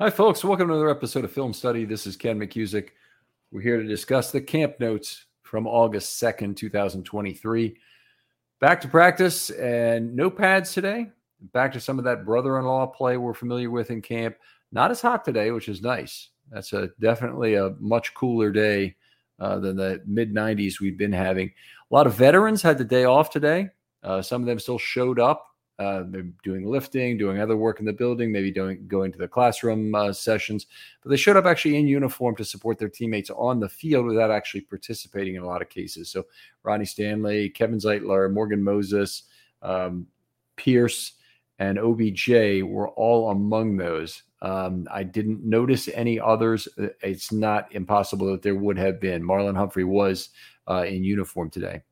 Hi, folks. Welcome to another episode of Film Study. This is Ken McKusick. We're here to discuss the camp notes from August 2nd, 2023. Back to practice and no pads today. Back to some of that brother in law play we're familiar with in camp. Not as hot today, which is nice. That's a definitely a much cooler day uh, than the mid 90s we've been having. A lot of veterans had the day off today. Uh, some of them still showed up uh, they're doing lifting, doing other work in the building, maybe doing going to the classroom uh, sessions. But they showed up actually in uniform to support their teammates on the field without actually participating in a lot of cases. So Ronnie Stanley, Kevin Zeitler, Morgan Moses, um, Pierce, and OBJ were all among those. Um, I didn't notice any others. Uh, it's not impossible that there would have been. Marlon Humphrey was uh, in uniform today.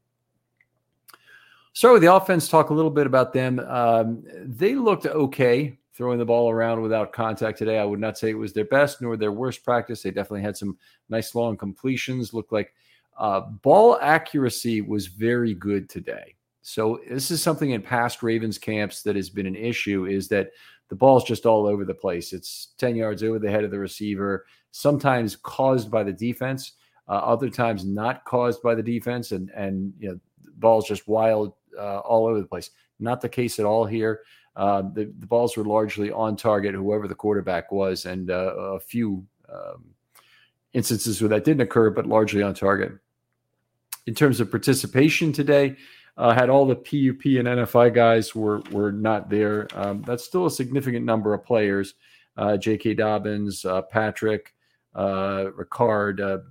Start with the offense. Talk a little bit about them. Um, they looked okay throwing the ball around without contact today. I would not say it was their best nor their worst practice. They definitely had some nice long completions. Looked like uh, ball accuracy was very good today. So this is something in past Ravens camps that has been an issue is that the ball's just all over the place. It's 10 yards over the head of the receiver, sometimes caused by the defense, uh, other times not caused by the defense and and you know ball's just wild uh, all over the place. Not the case at all here. Uh, the, the, balls were largely on target, whoever the quarterback was, and uh, a few um, instances where that didn't occur, but largely on target. In terms of participation today, uh, had all the PUP and NFI guys were were not there. Um, that's still a significant number of players. Uh, J.K. Dobbins, uh, Patrick, Ricard,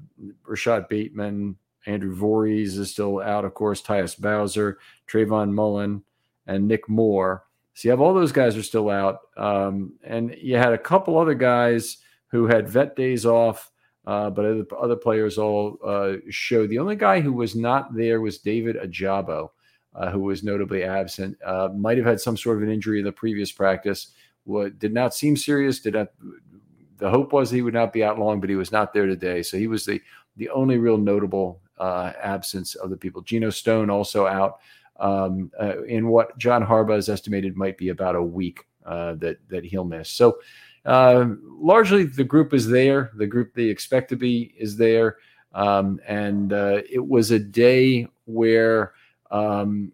Rashod Bateman, Andrew Voorhees is still out, of course. Tyus Bowser, Trayvon Mullen, and Nick Moore. So you have all those guys are still out, um, and you had a couple other guys who had vet days off, uh, but other, other, players all uh, showed. The only guy who was not there was David Ojabo, uh, who was notably absent. Uh, might have had some sort of an injury in the previous practice. What did not seem serious. Did not. The hope was he would not be out long, but he was not there today. So he was the the only real notable uh, absence of the people. Geno Stone also out um, uh, in what John Harbaugh has estimated might be about a week uh, that that he'll miss. So uh, largely the group is there. The group they expect to be is there, um, and uh, it was a day where. Um,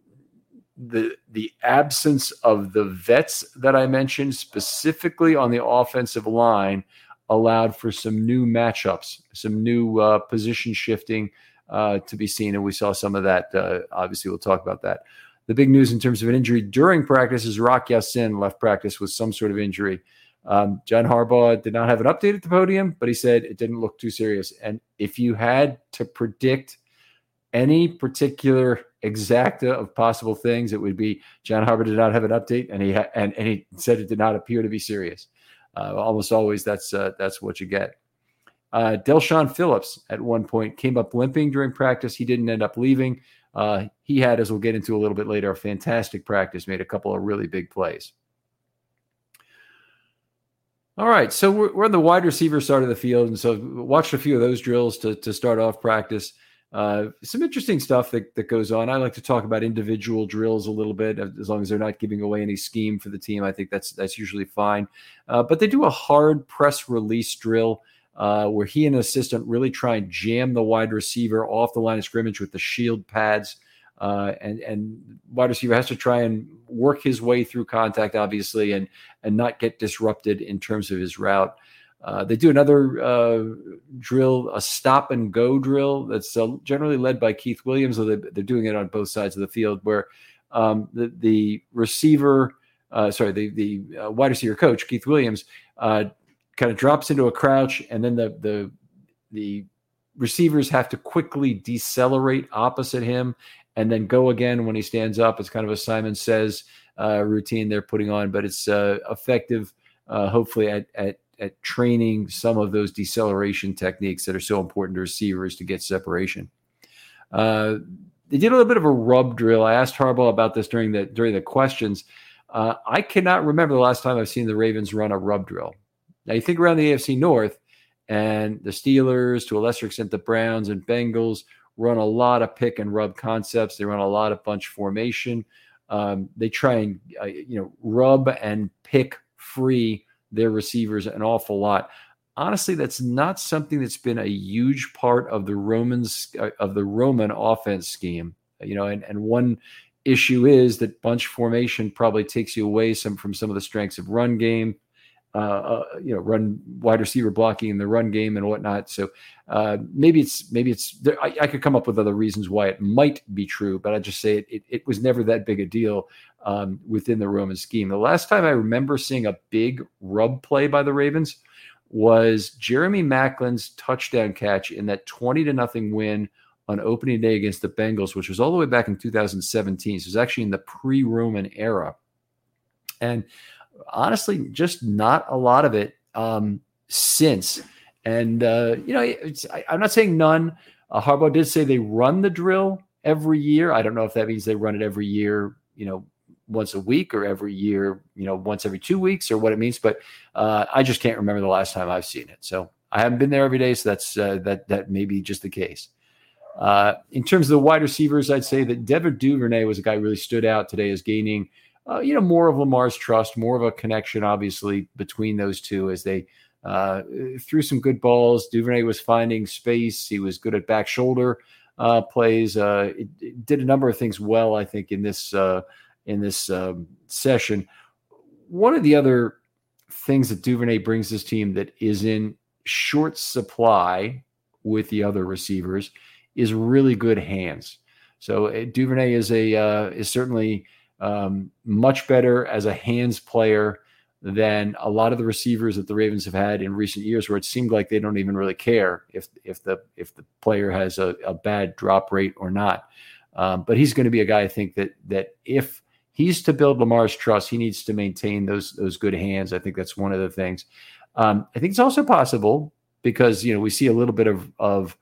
the the absence of the vets that I mentioned specifically on the offensive line allowed for some new matchups, some new uh, position shifting, uh, to be seen. And we saw some of that. Uh, obviously, we'll talk about that. The big news in terms of an injury during practice is Rock Ya-Sin left practice with some sort of injury. Um, John Harbaugh did not have an update at the podium, but he said it didn't look too serious. And if you had to predict any particular exacta of possible things, it would be John Harbaugh did not have an update, and he ha- and, and he said it did not appear to be serious. Uh, almost always, that's uh, that's what you get. Uh, Del'Shawn Phillips at one point came up limping during practice. He didn't end up leaving. Uh, he had, as we'll get into a little bit later, a fantastic practice, made a couple of really big plays. All right, so we're, we're on the wide receiver side of the field, and so watched a few of those drills to, to start off practice. Uh, some interesting stuff that, that goes on. I like to talk about individual drills a little bit, as long as they're not giving away any scheme for the team. I think that's that's usually fine. Uh, but they do a hard press release drill uh, where he and an assistant really try and jam the wide receiver off the line of scrimmage with the shield pads. Uh, and and wide receiver has to try and work his way through contact, obviously, and and not get disrupted in terms of his route. Uh, they do another uh, drill, a stop and go drill that's uh, generally led by Keith Williams. They, they're doing it on both sides of the field, where um, the the receiver, uh, sorry, the the uh, wide receiver coach Keith Williams kind of drops into a crouch, and then the the the receivers have to quickly decelerate opposite him and then go again when he stands up. It's kind of a Simon says uh, routine they're putting on, but it's uh, effective, uh, hopefully, at, at, at training some of those deceleration techniques that are so important to receivers to get separation. Uh, they did a little bit of a rub drill. I asked Harbaugh about this during the during the questions. Uh, I cannot remember the last time I've seen the Ravens run a rub drill. Now you think around the AFC North, and the Steelers, to a lesser extent, the Browns and Bengals run a lot of pick and rub concepts. They run a lot of bunch formation. Um, they try and uh, you know rub and pick free their receivers an awful lot. Honestly, that's not something that's been a huge part of the Romans uh, of the Roman offense scheme. You know, and, and one issue is that bunch formation probably takes you away some from some of the strengths of run game uh, uh, you know, run wide receiver blocking in the run game and whatnot. So uh, maybe it's maybe it's there, I, I, could come up with other reasons why it might be true, but I just say it, it, it was never that big a deal um, within the Roman scheme. The last time I remember seeing a big rub play by the Ravens was Jeremy Maclin's touchdown catch in that twenty to nothing win on opening day against the Bengals, which was all the way back in 2017. So it was actually in the pre-Roman era, and honestly, just not a lot of it um, since. And uh, you know, I, am not saying none. Uh, Harbaugh did say they run the drill every year. I don't know if that means they run it every year. You know, once a week or every year. You know, once every two weeks or what it means. But uh, I just can't remember the last time I've seen it. So I haven't been there every day. So that's uh, that that may be just the case. Uh, in terms of the wide receivers, I'd say that Devin Duvernay was a guy who really stood out today as gaining uh, you know, more of Lamar's trust, more of a connection, obviously, between those two as they uh, threw some good balls. Duvernay was finding space. He was good at back shoulder uh, plays. Uh, it, it did a number of things well, I think, in this uh, in this um, session. One of the other things that Duvernay brings this team that is in short supply with the other receivers is really good hands. So uh, Duvernay is a is certainly um, much better as a hands player than a lot of the receivers that the Ravens have had in recent years, where it seemed like they don't even really care if if the if the player has a, a bad drop rate or not. Um, but he's going to be a guy I think that that if he's to build Lamar's trust, he needs to maintain those those good hands. I think that's one of the things. Um, I think it's also possible because you know we see a little bit of of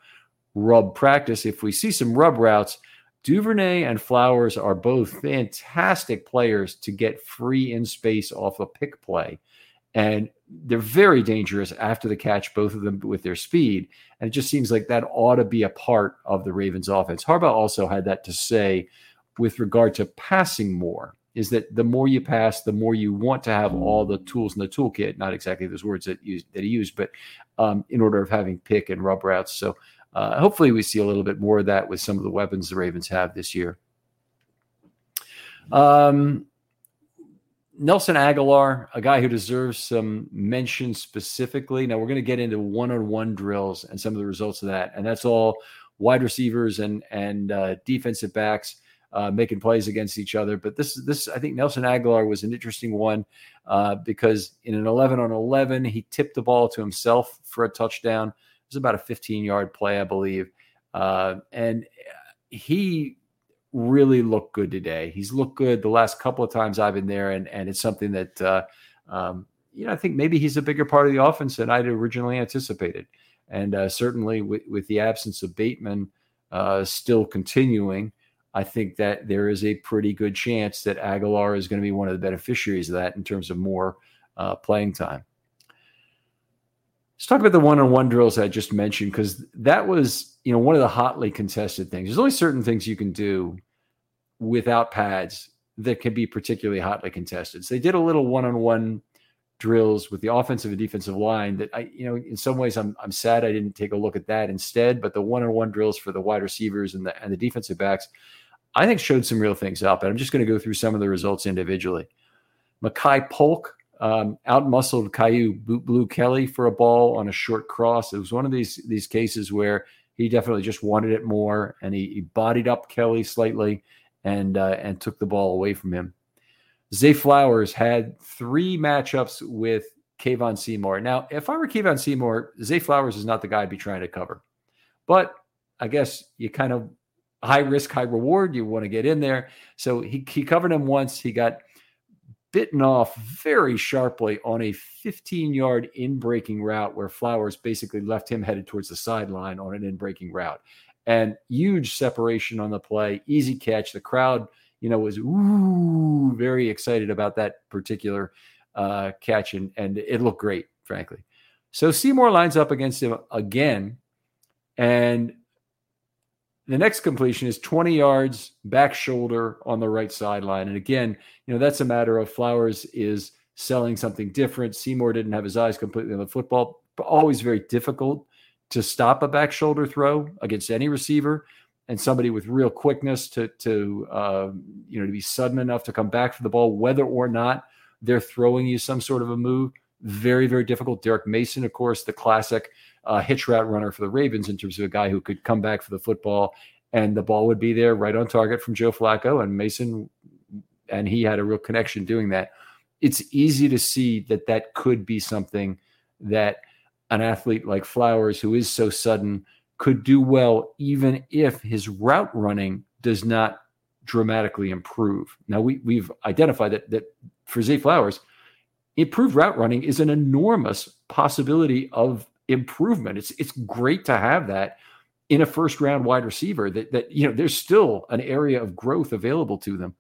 rub practice. If we see some rub routes, Duvernay and Flowers are both fantastic players to get free in space off a pick play. And they're very dangerous after the catch, both of them with their speed. And it just seems like that ought to be a part of the Ravens offense. Harbaugh also had that to say with regard to passing more is that the more you pass, the more you want to have all the tools in the toolkit. Not exactly those words that, you, that he used, but um, in order of having pick and rub routes. So uh, hopefully, we see a little bit more of that with some of the weapons the Ravens have this year. Um, Nelson Agholor, a guy who deserves some mention specifically. Now we're going to get into one-on-one drills and some of the results of that, and that's all wide receivers and and uh, defensive backs uh, making plays against each other. But this this I think Nelson Agholor was an interesting one uh, because in an 11 on 11 he tipped the ball to himself for a touchdown was about a 15 yard play, I believe. Uh, and he really looked good today. He's looked good the last couple of times I've been there, and and it's something that uh, um, you know I think maybe he's a bigger part of the offense than I'd originally anticipated. And uh, certainly with, with the absence of Bateman uh, still continuing, I think that there is a pretty good chance that Agholor is going to be one of the beneficiaries of that in terms of more uh, playing time. Let's talk about the one-on-one drills I just mentioned because that was, you know, one of the hotly contested things. There's only certain things you can do without pads that can be particularly hotly contested. So they did a little one-on-one drills with the offensive and defensive line that I, you know, in some ways I'm I'm sad I didn't take a look at that instead. But the one-on-one drills for the wide receivers and the and the defensive backs, I think showed some real things up. And I'm just going to go through some of the results individually. Makai Polk um, out muscled Kyu Blu Kelly for a ball on a short cross. It was one of these these cases where he definitely just wanted it more, and he, he bodied up Kelly slightly and uh, and took the ball away from him. Zay Flowers had three matchups with Kevon Seymour. Now, if I were Kevon Seymour, Zay Flowers is not the guy I'd be trying to cover. But I guess you kind of high risk, high reward. You want to get in there. So he, he covered him once. He got bitten off very sharply on a 15 yard in breaking route where Flowers basically left him headed towards the sideline on an in breaking route. And huge separation on the play, easy catch. The crowd you know, was ooh, very excited about that particular uh, catch, and, and it looked great, frankly. So Seymour lines up against him again, and the next completion is 20 yards back shoulder on the right sideline. And again, you know, that's a matter of Flowers is selling something different. Seymour didn't have his eyes completely on the football, but always very difficult to stop a back shoulder throw against any receiver and somebody with real quickness to to uh, you know to be sudden enough to come back for the ball, whether or not they're throwing you some sort of a move. Very very difficult. Derrick Mason, of course, the classic uh, hitch route runner for the Ravens in terms of a guy who could come back for the football and the ball would be there right on target from Joe Flacco and Mason, and he had a real connection doing that. It's easy to see that that could be something that an athlete like Flowers, who is so sudden could do well even if his route running does not dramatically improve. Now we we've identified that that for Zay Flowers, improved route running is an enormous possibility of improvement. It's it's great to have that in a first round wide receiver that that you know there's still an area of growth available to them.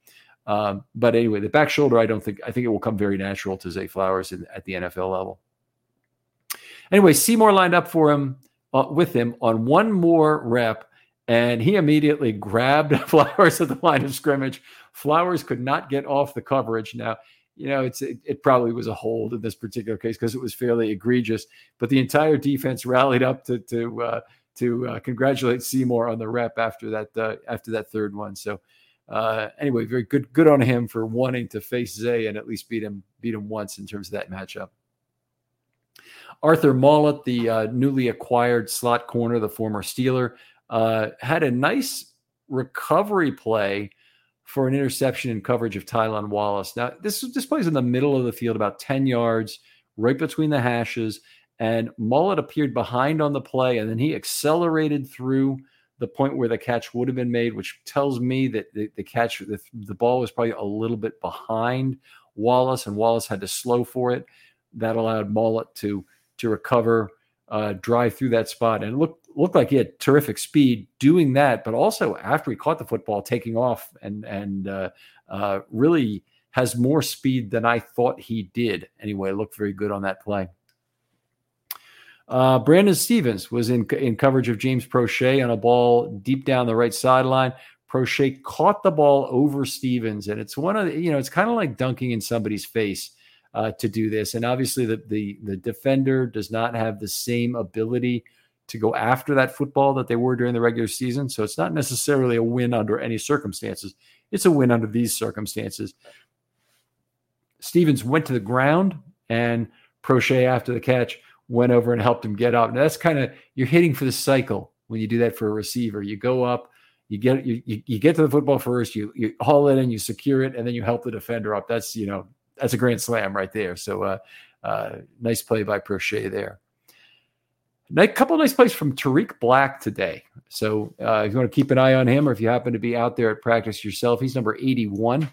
Um, but anyway, the back shoulder, I don't think I think it will come very natural to Zay Flowers in, at the NFL level. Anyway, Seymour lined up for him uh, with him on one more rep, and he immediately grabbed Flowers at the line of scrimmage. Flowers could not get off the coverage. Now, you know, it's it, it probably was a hold in this particular case because it was fairly egregious. But the entire defense rallied up to to uh, to uh, congratulate Seymour on the rep after that uh, after that third one. So uh, anyway, very good good on him for wanting to face Zay and at least beat him beat him once in terms of that matchup. Arthur Maulet, the uh, newly acquired slot corner, the former Steeler, uh, had a nice recovery play for an interception in coverage of Tylan Wallace. Now, this, this plays in the middle of the field, about 10 yards, right between the hashes. And Maulet appeared behind on the play, and then he accelerated through the point where the catch would have been made, which tells me that the, the catch, the, the ball was probably a little bit behind Wallace, and Wallace had to slow for it. That allowed Maulet to to recover, uh, drive through that spot, and looked looked like he had terrific speed doing that. But also after he caught the football, taking off and and uh, uh, really has more speed than I thought he did. Anyway, looked very good on that play. Uh, Brandon Stephens was in in coverage of James Proche on a ball deep down the right sideline. Proche caught the ball over Stephens, and it's one of the, you know it's kind of like dunking in somebody's face uh, to do this. And obviously, the, the the defender does not have the same ability to go after that football that they were during the regular season. So it's not necessarily a win under any circumstances. It's a win under these circumstances. Stephens went to the ground, and Proche after the catch went over and helped him get up. Now that's kind of you're hitting for the cycle when you do that for a receiver. You go up, you get you, you, get to the football first, you you haul it in, you secure it, and then you help the defender up. That's you know that's a grand slam right there. So uh, uh, nice play by Proche there. A couple nice plays from Tarik Black today. So uh, if you want to keep an eye on him, or if you happen to be out there at practice yourself, he's number 81.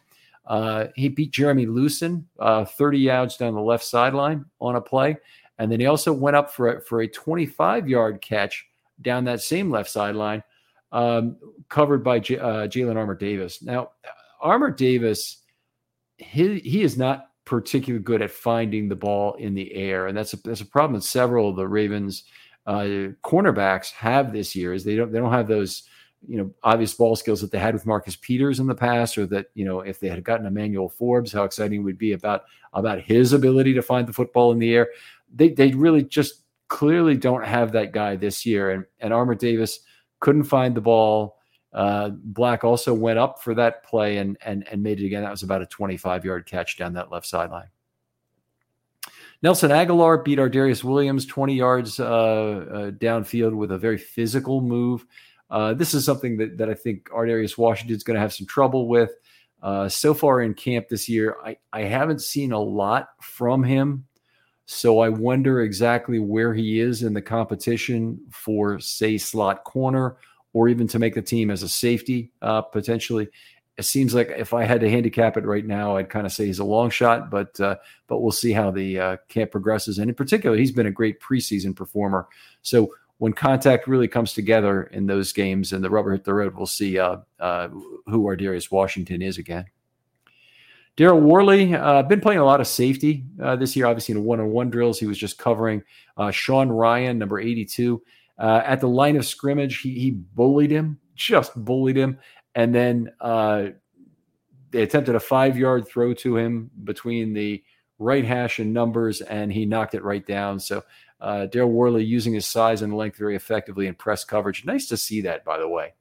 Uh, he beat Jeremy Lucien uh, 30 yards down the left sideline on a play, and then he also went up for a, for a 25 yard catch down that same left sideline, um, covered by J- uh, Jalyn Armour Davis. Now, Armour Davis he he is not particularly good at finding the ball in the air, and that's a that's a problem that several of the Ravens cornerbacks have this year. Is they don't they don't have those you know, obvious ball skills that they had with Marcus Peters in the past, or that you know, if they had gotten Emmanuel Forbes, how exciting it would be about about his ability to find the football in the air. They they really just clearly don't have that guy this year, and and Armour Davis couldn't find the ball. Uh, Black also went up for that play and and and made it again. That was about a 25 yard catch down that left sideline. Nelson Agholor beat Ardarius Williams 20 yards uh, uh, downfield with a very physical move. Uh, this is something that, that I think Ar'Darius is going to have some trouble with. Uh, so far in camp this year, I, I haven't seen a lot from him. So I wonder exactly where he is in the competition for, say, slot corner or even to make the team as a safety uh, potentially. It seems like if I had to handicap it right now, I'd kind of say he's a long shot, but uh, but we'll see how the uh, camp progresses. And in particular, he's been a great preseason performer. So when contact really comes together in those games and the rubber hit the road, we'll see uh, uh, who Ar'Darius Washington is again. Daryl Worley uh, been playing a lot of safety uh, this year. Obviously, in one-on-one drills, he was just covering uh, Sean Ryan, number 82, uh, at the line of scrimmage. He, he bullied him, just bullied him, and then uh, they attempted a five-yard throw to him between the right hash and numbers, and he knocked it right down. So uh, Daryl Worley using his size and length very effectively in press coverage. Nice to see that, by the way.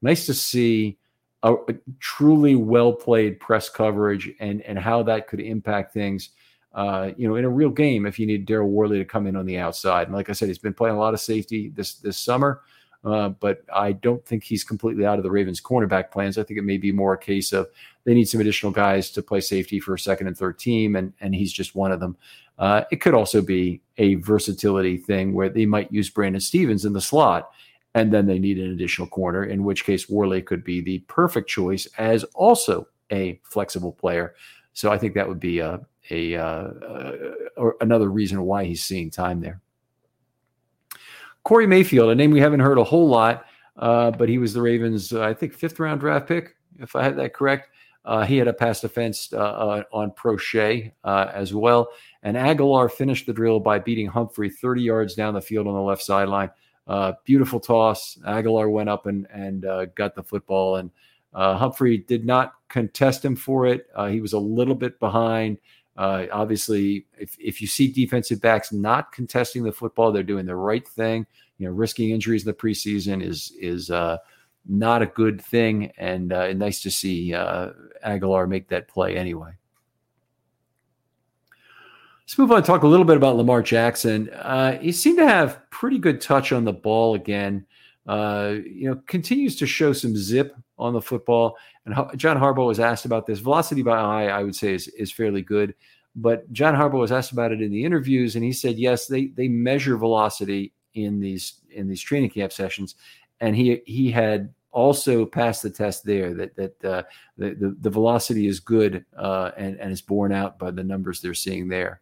Nice to see a, a truly well played press coverage and and how that could impact things. Uh, you know, in a real game, if you need Daryl Worley to come in on the outside, and like I said, he's been playing a lot of safety this this summer. Uh, but I don't think he's completely out of the Ravens' cornerback plans. I think it may be more a case of they need some additional guys to play safety for a second and third team, and and he's just one of them. Uh, it could also be a versatility thing where they might use Brandon Stephens in the slot, and then they need an additional corner, in which case Worley could be the perfect choice as also a flexible player. So I think that would be a, a uh, uh, another reason why he's seeing time there. Corey Mayfield, a name we haven't heard a whole lot, uh, but he was the Ravens, uh, I think, fifth round draft pick, if I had that correct. Uh, he had a pass defense uh, uh, on Proche uh, as well. And Agholor finished the drill by beating Humphrey 30 yards down the field on the left sideline. beautiful toss. Agholor went up and, and got the football. And Humphrey did not contest him for it. he was a little bit behind. Uh, obviously, if, if you see defensive backs not contesting the football, they're doing the right thing. You know, risking injuries in the preseason is is uh, not a good thing, and uh, nice to see uh, Agholor make that play anyway. Let's move on and talk a little bit about Lamar Jackson. Uh, he seemed to have pretty good touch on the ball again. Uh, you know, continues to show some zip on the football. And John Harbaugh was asked about this. Velocity by eye, I would say, is, is fairly good. But John Harbaugh was asked about it in the interviews, and he said, yes, they they measure velocity in these in these training camp sessions, and he he had also passed the test there that that uh, the, the, the velocity is good uh, and and is borne out by the numbers they're seeing there.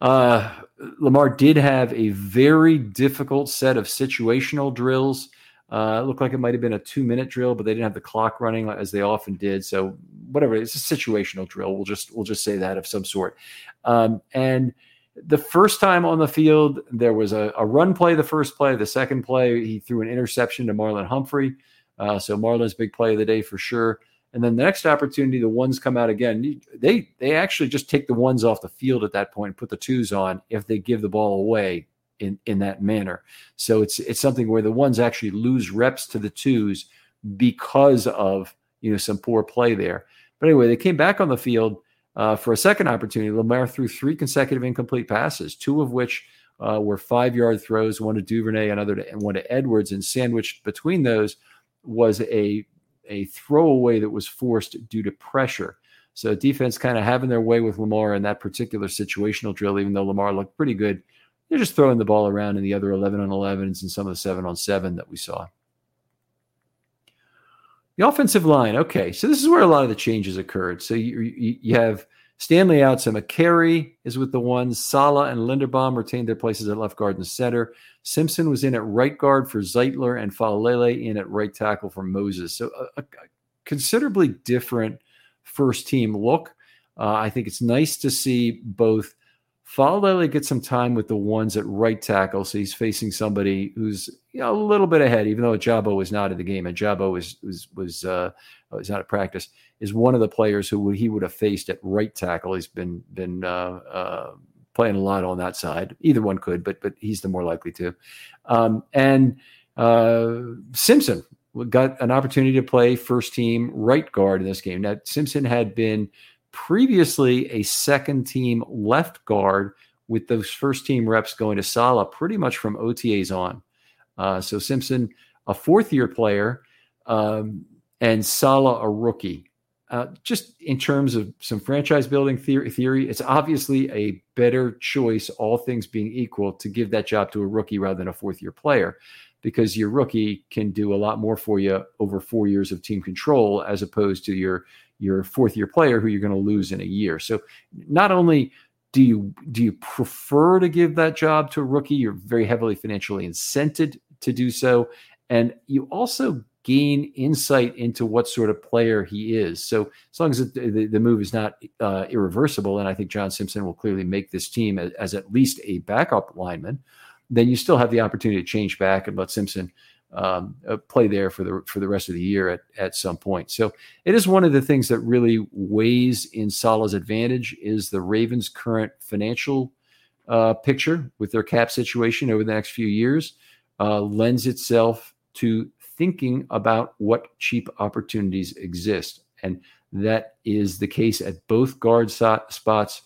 Uh, Lamar did have a very difficult set of situational drills. Uh, it looked like it might have been a two minute drill, but they didn't have the clock running as they often did. So whatever, it's a situational drill. We'll just we'll just say that of some sort. Um, and the first time on the field, there was a, a, run play. The first play, the second play, he threw an interception to Marlon Humphrey. Uh, so Marlon's big play of the day for sure. And then the next opportunity, the ones come out again. They they actually just take the ones off the field at that point, put the twos on if they give the ball away in in that manner. So it's it's something where the ones actually lose reps to the twos because of you know some poor play there. But anyway, they came back on the field uh, for a second opportunity. Lamar threw three consecutive incomplete passes, two of which uh, were five yard throws, one to Duvernay, another to and one to Edwards, and sandwiched between those was a a throwaway that was forced due to pressure. So defense kind of having their way with Lamar in that particular situational drill, even though Lamar looked pretty good they're just throwing the ball around in the other 11 on 11s and some of the 7 on 7 that we saw. The offensive line, okay, so this is where a lot of the changes occurred. So you, you, have Stanley out, so Mekari is with the ones. Sala and Linderbaum retained their places at left guard and center. Simpson was in at right guard for Zeitler and Faalele in at right tackle for Moses. So a, a considerably different first team look. Uh, I think it's nice to see both Faalele gets some time with the ones at right tackle, so he's facing somebody who's you know, a little bit ahead, even though Jabo was not in the game. And Jabo was was was uh, was not at practice. Is one of the players who he would have faced at right tackle. He's been been uh, uh, playing a lot on that side. Either one could, but but he's the more likely to. Um, and uh, Simpson got an opportunity to play first team right guard in this game. Now Simpson had been previously a second team left guard with those first team reps going to Sala pretty much from OTAs on. Uh, so Simpson, a fourth year player, um, and Sala, a rookie. Uh, just in terms of some franchise building theory, theory, it's obviously a better choice, all things being equal, to give that job to a rookie rather than a fourth year player because your rookie can do a lot more for you over four years of team control as opposed to your your fourth year player who you're going to lose in a year. So not only do you do you prefer to give that job to a rookie, you're very heavily financially incented to do so, and you also gain insight into what sort of player he is. So as long as the, the move is not uh, irreversible, and I think John Simpson will clearly make this team as, as, at least a backup lineman, then you still have the opportunity to change back and let Simpson um, uh, play there for the for the rest of the year at, at some point. So it is one of the things that really weighs in Sala's advantage is the Ravens' current financial uh, picture with their cap situation over the next few years uh, lends itself to thinking about what cheap opportunities exist, and that is the case at both guard spots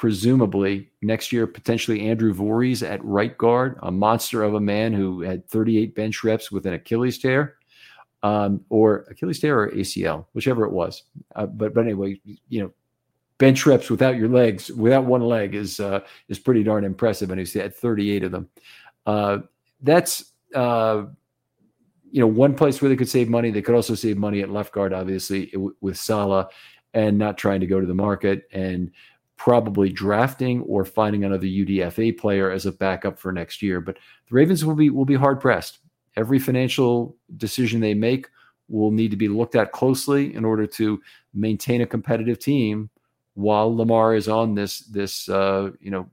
presumably next year, potentially Andrew Voorhees at right guard, a monster of a man who had 38 bench reps with an Achilles tear, um, or Achilles tear or ACL, whichever it was. Uh, but but anyway, you know, bench reps without your legs, without one leg, is uh, is pretty darn impressive, and he's had 38 of them. Uh, that's uh, you know one place where they could save money. They could also save money at left guard, obviously, with Sala, and not trying to go to the market and probably drafting or finding another UDFA player as a backup for next year. But the Ravens will be will be hard pressed. Every financial decision they make will need to be looked at closely in order to maintain a competitive team while Lamar is on this this uh, you know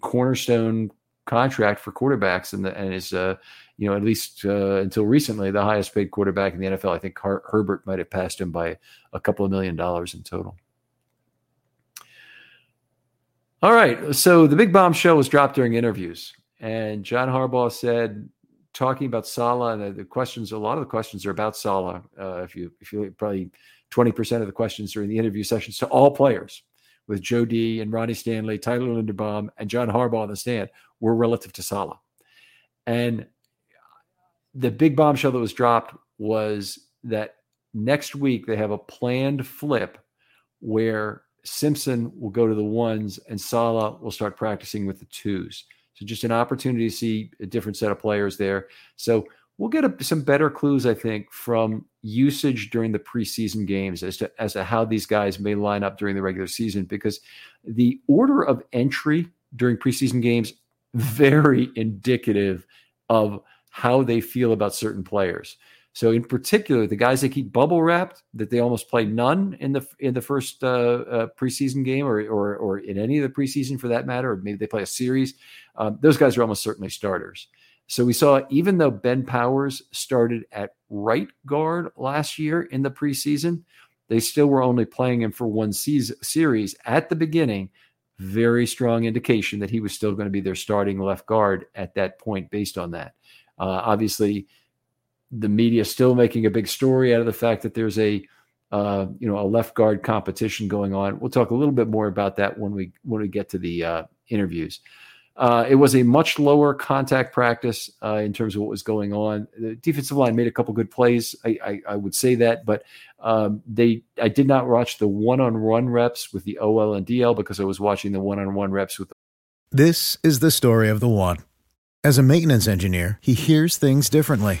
cornerstone contract for quarterbacks and the, and is uh, you know at least uh, until recently the highest paid quarterback in the NFL. I think Her- Herbert might have passed him by a couple of million dollars in total. All right. So the big bombshell was dropped during interviews, and John Harbaugh said, talking about Sala, and the questions, a lot of the questions are about Sala. Uh, if you, if you probably 20% of the questions during the interview sessions to all players with Joe D and Ronnie Stanley, Tyler Linderbaum, and John Harbaugh on the stand were relative to Sala. And the big bombshell that was dropped was that next week they have a planned flip where Simpson will go to the ones and Sala will start practicing with the twos. So just an opportunity to see a different set of players there. So we'll get a, some better clues, I think, from usage during the preseason games as to as to how these guys may line up during the regular season because the order of entry during preseason games very indicative of how they feel about certain players. So in particular, the guys that keep bubble wrapped, that they almost play none in the in the first uh, uh, preseason game, or, or or in any of the preseason for that matter, or maybe they play a series. Um, those guys are almost certainly starters. So we saw even though Ben Powers started at right guard last year in the preseason, they still were only playing him for one season, series at the beginning. Very strong indication that he was still going to be their starting left guard at that point, based on that. Uh, obviously, the media still making a big story out of the fact that there's a uh, you know a left guard competition going on. We'll talk a little bit more about that when we when we get to the uh, interviews. Uh, it was a much lower contact practice uh, in terms of what was going on. The defensive line made a couple good plays. I, I, I would say that, but um, they I did not watch the one-on-one reps with the OL and DL because I was watching the one-on-one reps with. The- this is the story of the one. As a maintenance engineer, he hears things differently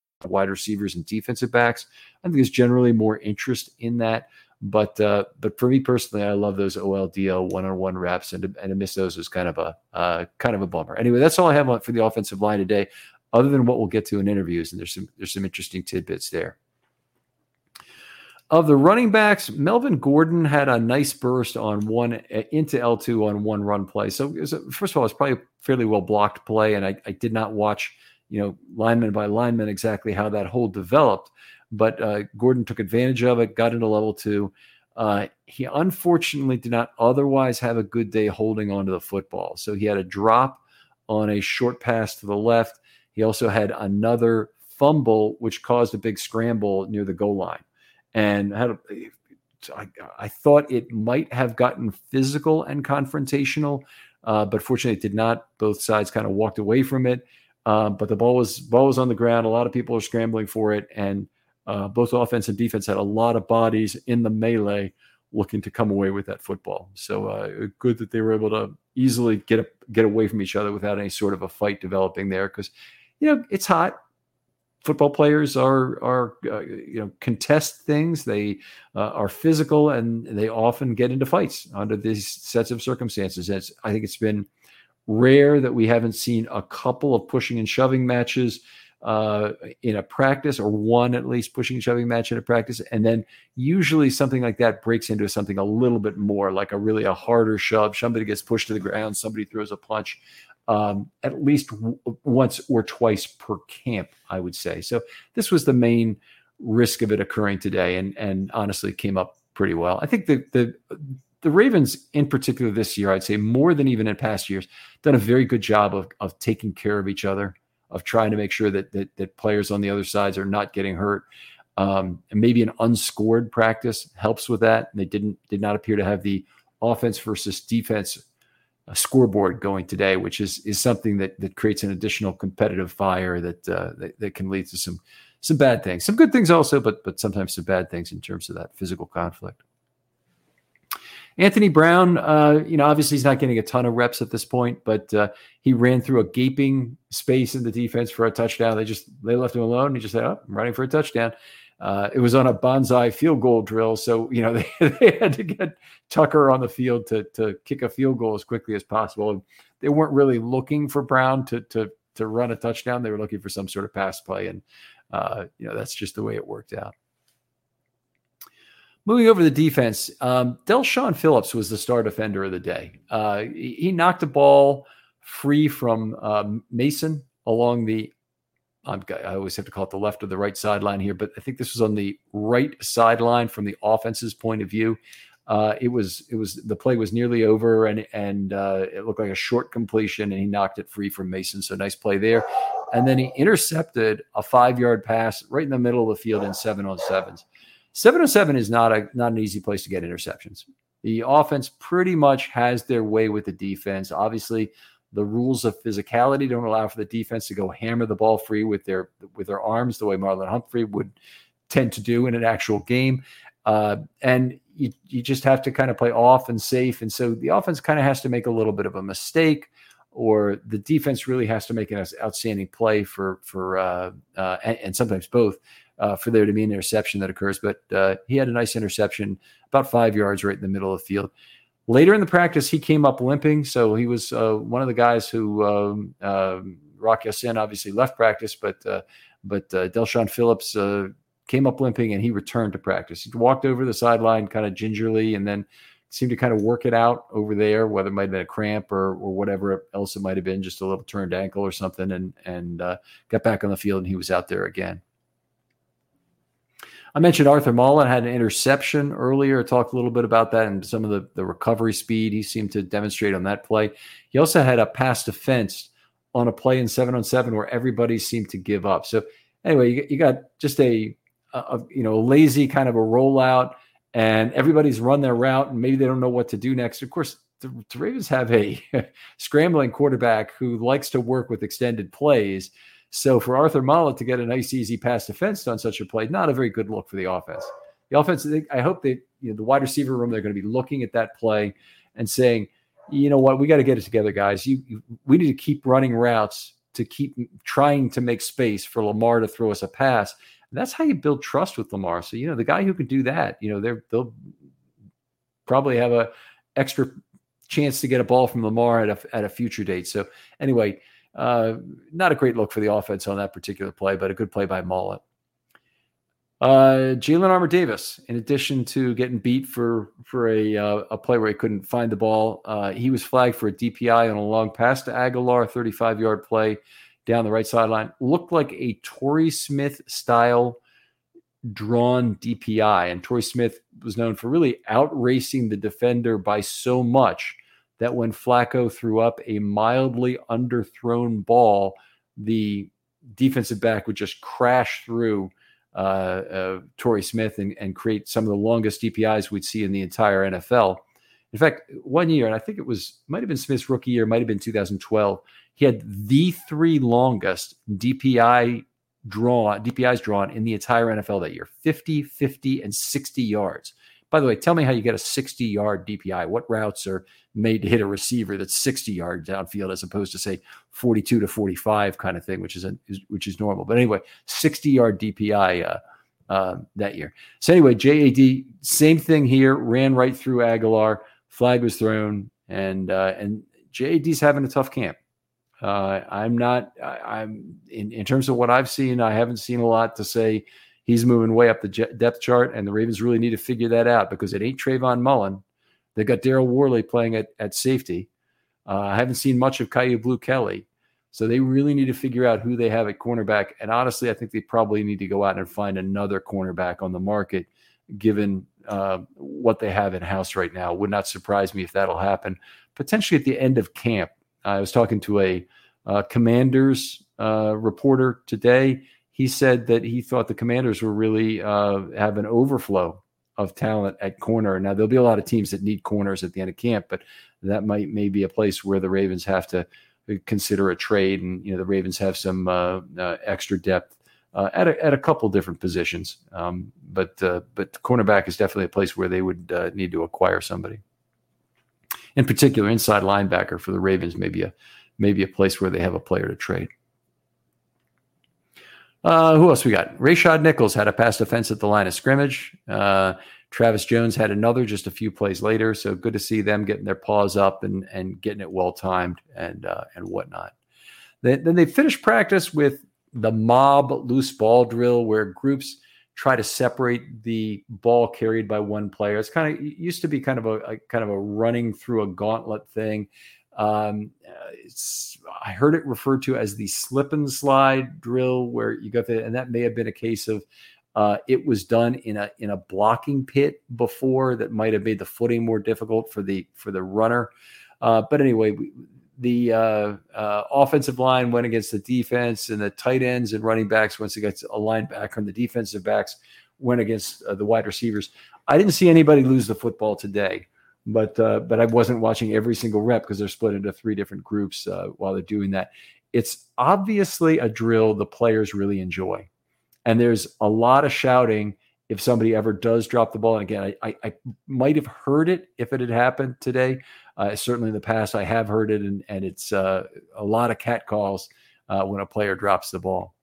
wide receivers and defensive backs. I think there's generally more interest in that. But uh, but for me personally, I love those OLDL one-on-one reps, and to, and to miss those is kind of a uh, kind of a bummer. Anyway, that's all I have for the offensive line today, other than what we'll get to in interviews, and there's some there's some interesting tidbits there. Of the running backs, Melvin Gordon had a nice burst on one uh, into L2 on one run play. So, first of all, it's probably a fairly well blocked play, and I, I did not watch you know, lineman by lineman, exactly how that hold developed. But uh, Gordon took advantage of it, got into level two. Uh, he unfortunately did not otherwise have a good day holding onto the football. So he had a drop on a short pass to the left. He also had another fumble, which caused a big scramble near the goal line. And had a, I, I thought it might have gotten physical and confrontational, uh, but fortunately it did not. Both sides kind of walked away from it. Um, but the ball was ball was on the ground. A lot of people are scrambling for it, and uh, both offense and defense had a lot of bodies in the melee looking to come away with that football. So uh, good that they were able to easily get a, get away from each other without any sort of a fight developing there. Because you know it's hot. Football players are are uh, you know contest things. They uh, are physical and they often get into fights under these sets of circumstances. It's, I think it's been rare that we haven't seen a couple of pushing and shoving matches uh, in a practice, or one at least pushing and shoving match in a practice, and then usually something like that breaks into something a little bit more, like a really a harder shove. Somebody gets pushed to the ground, somebody throws a punch. Um, at least w- once or twice per camp, I would say. So this was the main risk of it occurring today, and and honestly came up pretty well. I think the the the Ravens, in particular this year, I'd say more than even in past years, done a very good job of, of taking care of each other, of trying to make sure that that, that players on the other sides are not getting hurt. Um, and maybe an unscored practice helps with that. And they didn't did not appear to have the offense versus defense uh, scoreboard going today, which is is something that that creates an additional competitive fire that, uh, that that can lead to some some bad things, some good things also, but but sometimes some bad things in terms of that physical conflict. Anthony Brown, uh, you know, obviously he's not getting a ton of reps at this point, but uh, he ran through a gaping space in the defense for a touchdown. They just they left him alone. He just said, "Oh, I'm running for a touchdown." Uh, it was on a bonsai field goal drill, so you know they, they had to get Tucker on the field to to kick a field goal as quickly as possible. And They weren't really looking for Brown to to to run a touchdown. They were looking for some sort of pass play, and uh, you know that's just the way it worked out. Moving over to the defense, um, Del'Shawn Phillips was the star defender of the day. Uh, he, he, knocked a ball free from um, Mason along the. I'm, i always have to call it the left or the right sideline here, but I think this was on the right sideline from the offense's point of view. Uh, it was it was the play was nearly over and and uh, it looked like a short completion and he knocked it free from Mason. So nice play there, and then he intercepted a five yard pass right in the middle of the field in seven on sevens. 707 is not a not an easy place to get interceptions. The offense pretty much has their way with the defense. Obviously, the rules of physicality don't allow for the defense to go hammer the ball free with their with their arms the way Marlon Humphrey would tend to do in an actual game. Uh, and you, you just have to kind of play off and safe. And so the offense kind of has to make a little bit of a mistake, or the defense really has to make an outstanding play for for uh, uh, and, and, sometimes both uh, for there to be an interception that occurs. But uh, he had a nice interception, about five yards right in the middle of the field. Later in the practice, he came up limping. So he was uh, one of the guys who um, um obviously left practice, but uh, but uh, Del'Shawn Phillips uh, came up limping and he returned to practice. He walked over the sideline kind of gingerly and then seemed to kind of work it out over there, whether it might have been a cramp or or whatever else it might have been, just a little turned ankle or something, and and uh, got back on the field and he was out there again. I mentioned Arthur Mullen had an interception earlier. Talked a little bit about that and some of the, the recovery speed he seemed to demonstrate on that play. He also had a pass defense on a play in seven on seven where everybody seemed to give up. So anyway, you, you got just a, a, you know lazy kind of a rollout, and everybody's run their route, and maybe they don't know what to do next. Of course, the, the Ravens have a scrambling quarterback who likes to work with extended plays. So for Arthur Maulet to get a nice, easy pass defense on such a play, not a very good look for the offense. The offense, I hope that you know the wide receiver room, they're going to be looking at that play and saying, you know what, we got to get it together, guys. You, you, we need to keep running routes to keep trying to make space for Lamar to throw us a pass. And that's how you build trust with Lamar. So you know the guy who can do that, you know, they're they'll probably have a extra chance to get a ball from Lamar at a, at a future date. So anyway, uh, not a great look for the offense on that particular play, but a good play by Maulet. Uh, Jalyn Armour Davis, in addition to getting beat for for a uh, a play where he couldn't find the ball, uh, he was flagged for a DPI on a long pass to Aguilar, 35 yard play down the right sideline. Looked like a Torrey Smith style drawn DPI, and Torrey Smith was known for really outracing the defender by so much that when Flacco threw up a mildly underthrown ball, the defensive back would just crash through uh, uh, Torrey Smith and, and create some of the longest DPIs we'd see in the entire NFL. In fact, one year, and I think it was might have been Smith's rookie year, might have been 2012. He had the three longest DPI draw DPIs drawn in the entire NFL that year 50, 50, and 60 yards. By the way, tell me how you get a 60 yard DPI. What routes are made to hit a receiver that's 60 yards downfield as opposed to say 42 to 45 kind of thing, which is, a, which is normal. But anyway, 60 yard DPI uh, uh, that year. So anyway, JAD same thing here. Ran right through Aguilar, Flag was thrown, and uh, and JAD's having a tough camp. Uh, I'm not. I, am in in terms of what I've seen. I haven't seen a lot to say he's moving way up the depth chart, and the Ravens really need to figure that out because it ain't Trayvon Mullen. They got Daryl Worley playing at, at safety. Uh, I haven't seen much of Kyu Blu Kelly. So they really need to figure out who they have at cornerback. And honestly, I think they probably need to go out and find another cornerback on the market, given uh, what they have in house right now. Would not surprise me if that'll happen potentially at the end of camp. I was talking to a uh, Commanders uh, reporter today he said that he thought the Commanders were really uh, have an overflow of talent at corner. Now there'll be a lot of teams that need corners at the end of camp, but that might may be a place where the Ravens have to consider a trade, and you know the Ravens have some uh, uh, extra depth uh, at a, at a couple different positions. Um, but uh, but cornerback is definitely a place where they would uh, need to acquire somebody. In particular, inside linebacker for the Ravens, maybe a maybe a place where they have a player to trade. Uh, who else we got? Rayshad Nichols had a pass defense at the line of scrimmage. Uh, Travis Jones had another just a few plays later. So good to see them getting their paws up and and getting it well timed and uh, and whatnot. Then, then they finished practice with the mob loose ball drill, where groups try to separate the ball carried by one player. It's kind of it used to be kind of a, a kind of a running through a gauntlet thing. Um, I heard it referred to as the slip and slide drill, where you got the, and that may have been a case of uh, it was done in a in a blocking pit before that might have made the footing more difficult for the for the runner. Uh, but anyway, we, the uh, uh offensive line went against the defense, and the tight ends and running backs once against a linebacker, and the defensive backs went against uh, the wide receivers. I didn't see anybody lose the football today but uh, but I wasn't watching every single rep because they're split into three different groups uh, while they're doing that. It's obviously a drill the players really enjoy, and there's a lot of shouting if somebody ever does drop the ball. And again, I, I, I might have heard it if it had happened today. Uh, certainly in the past, I have heard it, and and it's uh, a lot of cat calls uh, when a player drops the ball.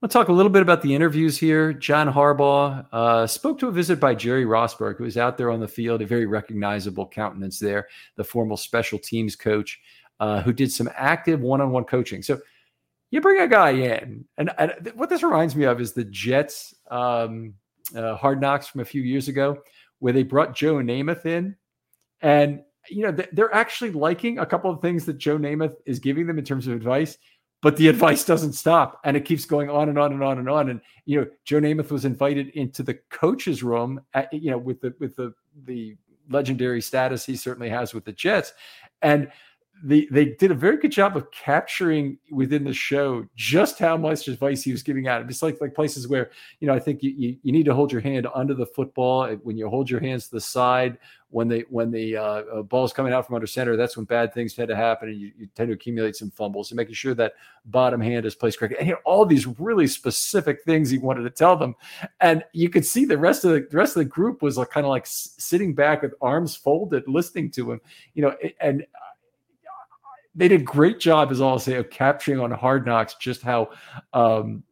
We'll talk a little bit about the interviews here. John Harbaugh uh, spoke to a visit by Jerry Rosburg, who was out there on the field, a very recognizable countenance there, the formal special teams coach, uh, who did some active one on one coaching. So you bring a guy in, and, and, what this reminds me of is the Jets um, uh, hard knocks from a few years ago, where they brought Joe Namath in. And, you know, they're actually liking a couple of things that Joe Namath is giving them in terms of advice but the advice doesn't stop and it keeps going on and on and on and on. And you know joe namath was invited into the coach's room at, you know with the with the the legendary status he certainly has with the jets. And they they did a very good job of capturing within the show just how much advice he was giving out. It's like like places where you know I think you, you, you need to hold your hand under the football when you hold your hands to the side when they when the uh, uh, ball's coming out from under center. That's when bad things tend to happen, and you, you tend to accumulate some fumbles. And making sure that bottom hand is placed correctly, and all these really specific things he wanted to tell them, and you could see the rest of the, the rest of the group was like, kind of like sitting back with arms folded, listening to him. You know, and they did a great job, as I'll say, of capturing on Hard Knocks just how um,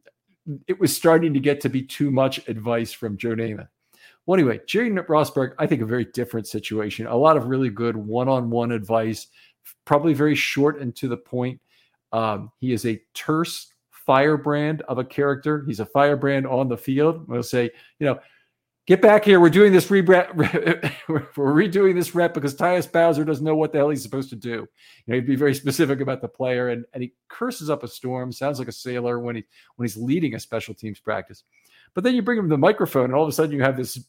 it was starting to get to be too much advice from Joe Namath. Well, anyway, Jerry Rosburg, I think a very different situation. A lot of really good one-on-one advice, probably very short and to the point. Um, he is a terse firebrand of a character. He's a firebrand on the field. We'll say, you know, get back here. We're doing this re- we're redoing this rep because Tyus Bowser doesn't know what the hell he's supposed to do. You know, he'd be very specific about the player, and, and he curses up a storm. Sounds like a sailor when he when he's leading a special teams practice. But then you bring him the microphone, and all of a sudden you have this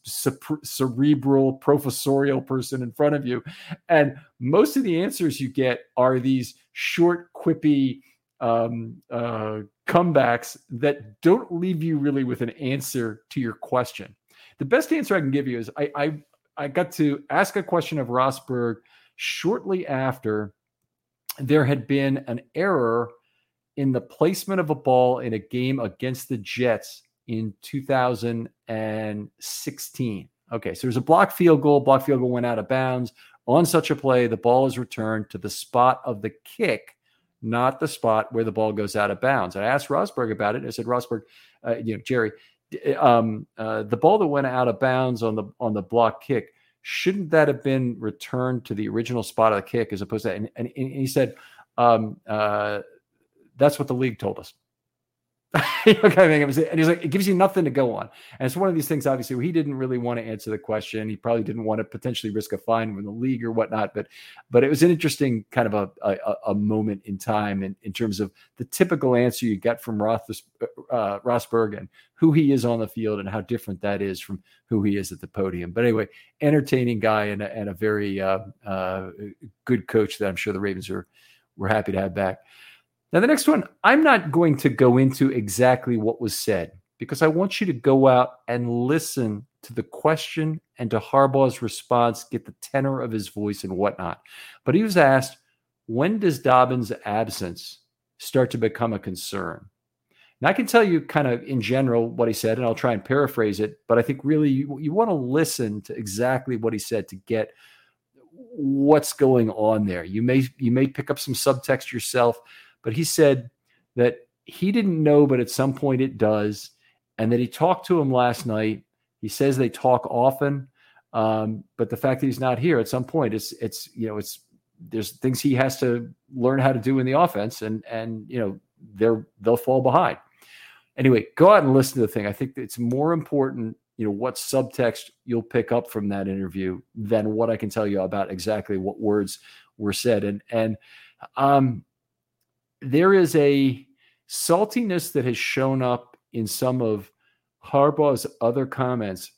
cerebral, professorial person in front of you, and most of the answers you get are these short, quippy um, uh, comebacks that don't leave you really with an answer to your question. The best answer I can give you is I I, I got to ask a question of Rosburg shortly after there had been an error in the placement of a ball in a game against the Jets in 2016. Okay, so there's a block field goal. Block field goal went out of bounds. On such a play, the ball is returned to the spot of the kick, not the spot where the ball goes out of bounds. I asked Rosburg about it. I said, Rosburg, uh, you know, Jerry, um, uh, the ball that went out of bounds on the on the block kick shouldn't that have been returned to the original spot of the kick as opposed to and, and, and he said um, uh, that's what the league told us okay, and he's like, it gives you nothing to go on. And it's one of these things, obviously, where he didn't really want to answer the question. He probably didn't want to potentially risk a fine from the league or whatnot. But, but it was an interesting kind of a a, a moment in time in, in terms of the typical answer you get from Roth, uh, Rosburg and who he is on the field and how different that is from who he is at the podium. But anyway, entertaining guy and a, and a very uh, uh, good coach that I'm sure the Ravens are were happy to have back. Now, the next one, I'm not going to go into exactly what was said because I want you to go out and listen to the question and to Harbaugh's response, get the tenor of his voice and whatnot. But he was asked, when does Dobbins' absence start to become a concern? And I can tell you kind of in general what he said, and I'll try and paraphrase it, but I think really you, you want to listen to exactly what he said to get what's going on there. You may you may pick up some subtext yourself, but he said that he didn't know, but at some point it does, and that he talked to him last night. He says they talk often, um, but the fact that he's not here at some point, it's it's you know it's there's things he has to learn how to do in the offense, and and you know they're they'll fall behind. Anyway, go out and listen to the thing. I think it's more important, you know, what subtext you'll pick up from that interview than what I can tell you about exactly what words were said. And and um, there is a saltiness that has shown up in some of Harbaugh's other comments,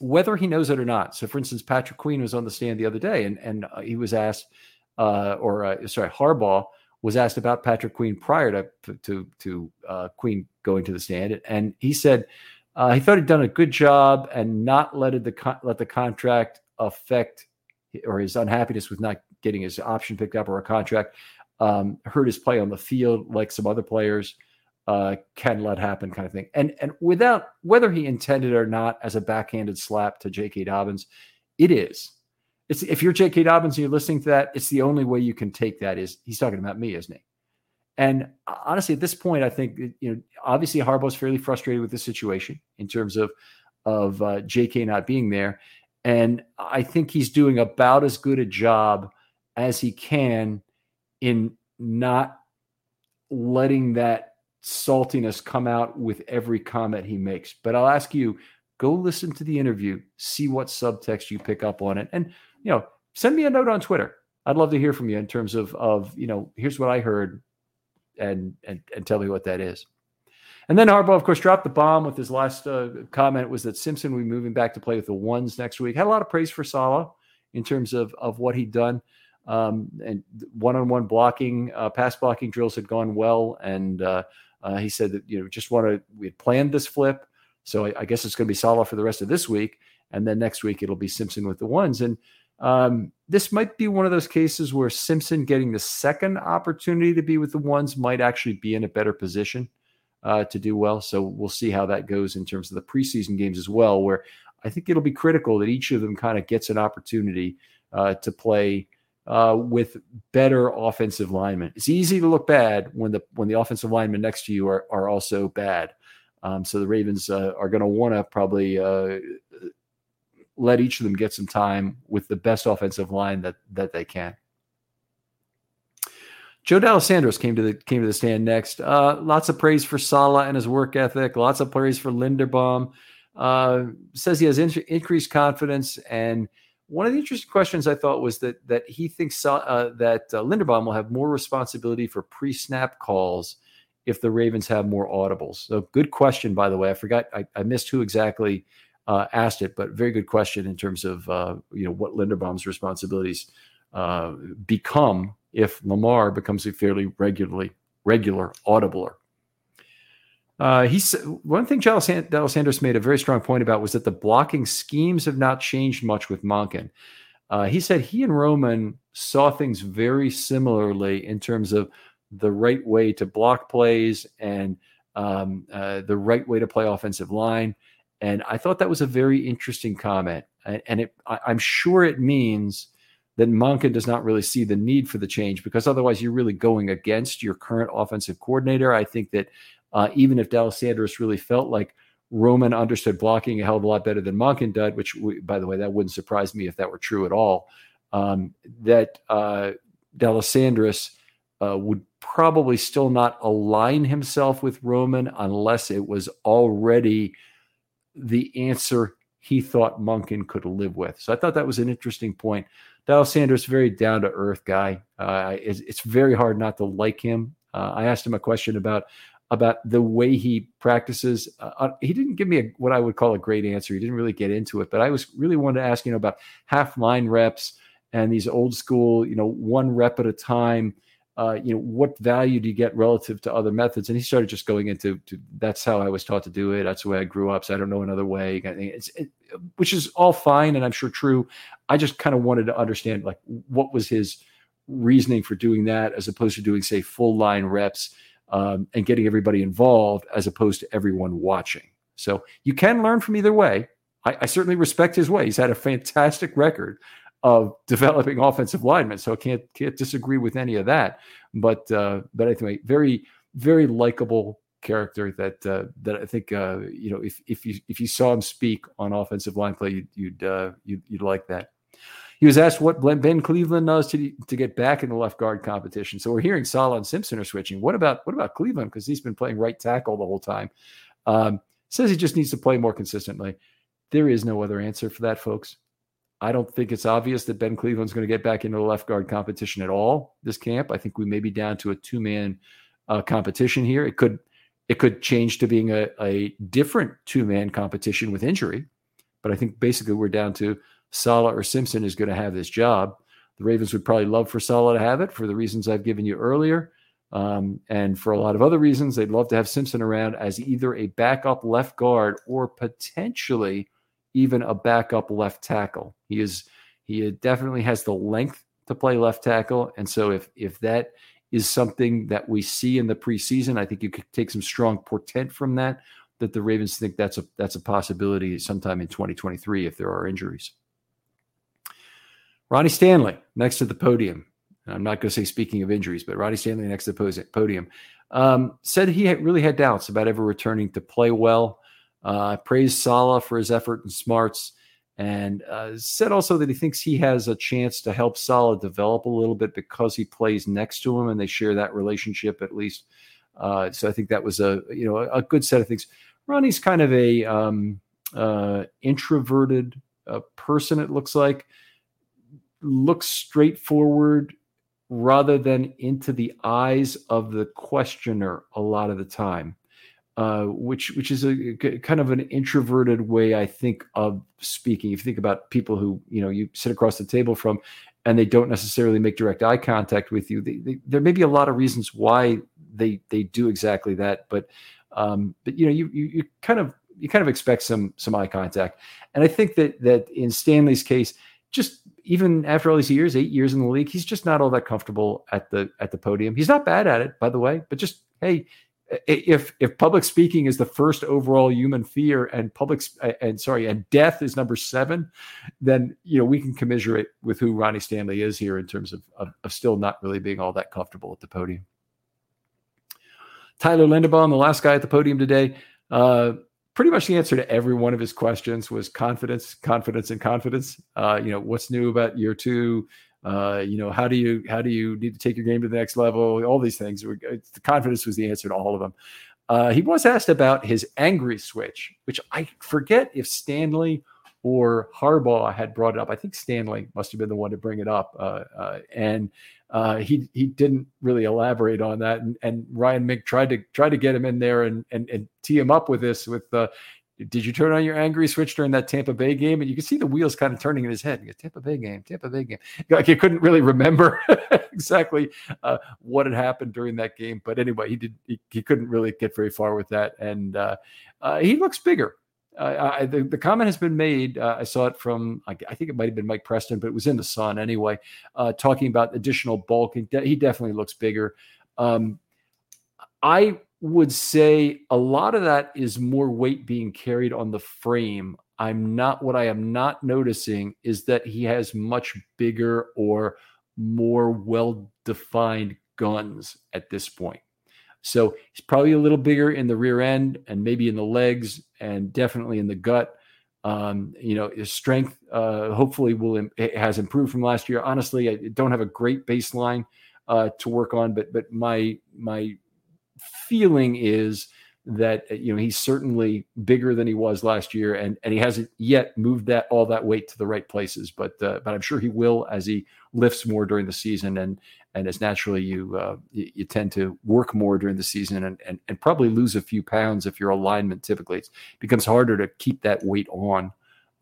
whether he knows it or not. So, for instance, Patrick Queen was on the stand the other day, and and uh, he was asked, uh, or uh, sorry, Harbaugh was asked about Patrick Queen prior to to to uh, Queen going to the stand, and he said uh, he thought he'd done a good job and not let the let the contract affect or his unhappiness with not getting his option picked up or a contract um, hurt his play on the field like some other players uh, can let happen, kind of thing. And and without whether he intended or not as a backhanded slap to J.K. Dobbins, it is. It's if you're J.K. Dobbins and you're listening to that, it's the only way you can take that. Is he's talking about me, isn't he? And honestly, at this point, I think you know obviously Harbaugh's fairly frustrated with the situation in terms of of uh, J.K. not being there, and I think he's doing about as good a job as he can in not letting that saltiness come out with every comment he makes. But I'll ask you go listen to the interview, see what subtext you pick up on it. And, you know, send me a note on Twitter. I'd love to hear from you in terms of, of you know, here's what I heard and, and, and tell me what that is. And then Harbaugh, of course, dropped the bomb with his last uh, comment was that Simpson will be moving back to play with the ones next week. Had a lot of praise for Sala in terms of, of what he'd done. Um, and one-on-one blocking, uh, pass blocking drills had gone well, and uh, uh, he said that you know just want to we had planned this flip, so I, I guess it's going to be Sala for the rest of this week, and then next week it'll be Simpson with the ones. And um, this might be one of those cases where Simpson getting the second opportunity to be with the ones might actually be in a better position uh, to do well. So we'll see how that goes in terms of the preseason games as well, where I think it'll be critical that each of them kind of gets an opportunity uh, to play uh, with better offensive linemen. It's easy to look bad when the when the offensive linemen next to you are are also bad. Um, so the Ravens uh, are going to want to probably uh, let each of them get some time with the best offensive line that that they can. Joe D'Alessandris came to the came to the stand next. Uh, lots of praise for Sala and his work ethic. Lots of praise for Linderbaum. Uh, says he has in- increased confidence. And one of the interesting questions I thought was that that he thinks uh, that uh, Linderbaum will have more responsibility for pre-snap calls if the Ravens have more audibles. So good question, by the way. I forgot I, I missed who exactly uh, asked it, but very good question in terms of uh, you know what Linderbaum's responsibilities uh, become if Lamar becomes a fairly regularly regular audibler. Uh, he said one thing D'Alessandris made a very strong point about was that the blocking schemes have not changed much with Monken. Uh, he said he and Roman saw things very similarly in terms of the right way to block plays and um, uh, the right way to play offensive line. And I thought that was a very interesting comment. And it, I'm sure it means that Monken does not really see the need for the change because otherwise you're really going against your current offensive coordinator. I think that uh, even if D'Alessandris really felt like Roman understood blocking a hell of a lot better than Monken did, which, we, by the way, that wouldn't surprise me if that were true at all, um, that uh, Sanders uh, would probably still not align himself with Roman unless it was already – the answer he thought Monken could live with. So I thought that was an interesting point. D'Alessandris, very down to earth guy. Uh, it's, it's, very hard not to like him. Uh, I asked him a question about about the way he practices. Uh, uh, he didn't give me a, what I would call a great answer. He didn't really get into it, but I was really wanted to ask you know about half line reps and these old school, you know, one rep at a time uh, you know, what value do you get relative to other methods? And he started just going into to, that's how I was taught to do it. That's the way I grew up. So I don't know another way. It's, it, which is all fine and I'm sure true. I just kind of wanted to understand like what was his reasoning for doing that as opposed to doing say full line reps um, and getting everybody involved as opposed to everyone watching. So you can learn from either way. I, I certainly respect his way. He's had a fantastic record of developing offensive linemen. So I can't can't disagree with any of that. But uh, but anyway, very very likable character that uh, that I think uh, you know if if you if you saw him speak on offensive line play, you'd you'd, uh, you'd, you'd like that. He was asked what Ben Cleveland does to to get back in the left guard competition. So we're hearing Sala and Simpson are switching. What about what about Cleveland? Because he's been playing right tackle the whole time. Um, says he just needs to play more consistently. There is no other answer for that, folks. I don't think it's obvious that Ben Cleveland's going to get back into the left guard competition at all this camp. I think we may be down to a two man uh, competition here. It could it could change to being a, a different two man competition with injury, but I think basically we're down to Sala or Simpson is going to have this job. The Ravens would probably love for Sala to have it for the reasons I've given you earlier. Um, and for a lot of other reasons, they'd love to have Simpson around as either a backup left guard or potentially even a backup left tackle. He is he definitely has the length to play left tackle, and so if if that is something that we see in the preseason, I think you could take some strong portent from that. That the Ravens think that's a that's a possibility sometime in 2023 if there are injuries. Ronnie Stanley next to the podium. I'm not going to say speaking of injuries, but Ronnie Stanley next to the podium um, said he had really had doubts about ever returning to play well. Uh, praised Sala for his effort and smarts, and uh, said also that he thinks he has a chance to help Sala develop a little bit because he plays next to him and they share that relationship at least. Uh, so I think that was a you know a, good set of things. Ronnie's kind of a um, uh, introverted uh, person. It looks like looks straightforward rather than into the eyes of the questioner a lot of the time uh, which which is a kind of an introverted way I think of speaking. If you think about people who you know you sit across the table from, and they don't necessarily make direct eye contact with you. They, they, there may be a lot of reasons why they they do exactly that, but um, but you know you, you you kind of you kind of expect some some eye contact, and I think that that in Stanley's case, just even after all these years, eight years in the league, he's just not all that comfortable at the at the podium. He's not bad at it, by the way, but just hey, if if public speaking is the first overall human fear and public and sorry and death is number seven, then you know we can commiserate with who Ronnie Stanley is here in terms of of, of still not really being all that comfortable at the podium. Tyler Linderbaum, the last guy at the podium today, uh, pretty much the answer to every one of his questions was confidence, confidence, and confidence. Uh, you know, what's new about year two? Uh, you know, how do you how do you need to take your game to the next level? All these things. The confidence was the answer to all of them. Uh, he was asked about his angry switch, which I forget if Stanley or Harbaugh had brought it up. I think Stanley must have been the one to bring it up, uh, uh and uh, he he didn't really elaborate on that. And, and, Ryan Mink tried to try to get him in there and and, and tee him up with this with uh, did you turn on your angry switch during that Tampa Bay game? And you can see the wheels kind of turning in his head. Tampa Bay game, Tampa Bay game. Like he couldn't really remember exactly uh, what had happened during that game. But anyway, he did. He, he couldn't really get very far with that, and uh, uh, he looks bigger. I, the, the comment has been made. Uh, I saw it from, I, I, think it might have been Mike Preston, but it was in the Sun anyway, uh, talking about additional bulk. He, de- he definitely looks bigger. Um, I would say a lot of that is more weight being carried on the frame. I'm not what I am not noticing is that he has much bigger or more well defined guns at this point. So he's probably a little bigger in the rear end and maybe in the legs and definitely in the gut. Um, you know, his strength uh, hopefully will Im- has improved from last year. Honestly, I don't have a great baseline uh, to work on, but but my my feeling is that uh, you know he's certainly bigger than he was last year, and and he hasn't yet moved that all that weight to the right places. But uh, but I'm sure he will as he lifts more during the season, and and as naturally you uh, you, you, tend to work more during the season, and, and and probably lose a few pounds if your alignment typically it becomes harder to keep that weight on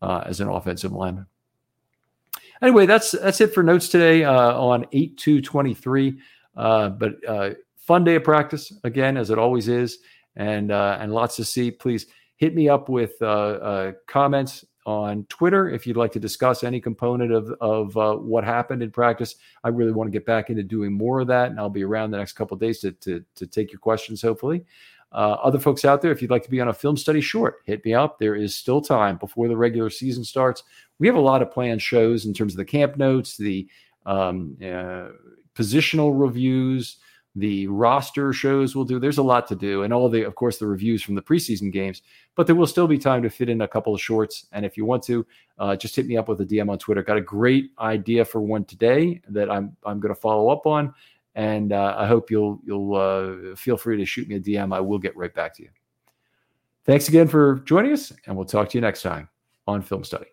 uh, as an offensive lineman. Anyway, that's that's it for notes today uh, on eight two twenty three. Uh, but fun day of practice again, as it always is, and uh, and lots to see. Please hit me up with uh, uh, comments on Twitter if you'd like to discuss any component of of uh, what happened in practice. I really want to get back into doing more of that, and I'll be around the next couple days to, to to take your questions. Hopefully. Uh, other folks out there, if you'd like to be on a film study short, hit me up. There is still time before the regular season starts. We have a lot of planned shows in terms of the camp notes, the um, uh, positional reviews, the roster shows we'll do. There's a lot to do, and all the, of course, the reviews from the preseason games. But there will still be time to fit in a couple of shorts. And if you want to, uh, just hit me up with a DM on Twitter. Got a great idea for one today that I'm I'm going to follow up on, and uh, I hope you'll you'll uh, feel free to shoot me a DM. I will get right back to you. Thanks again for joining us, and we'll talk to you next time on Film Study.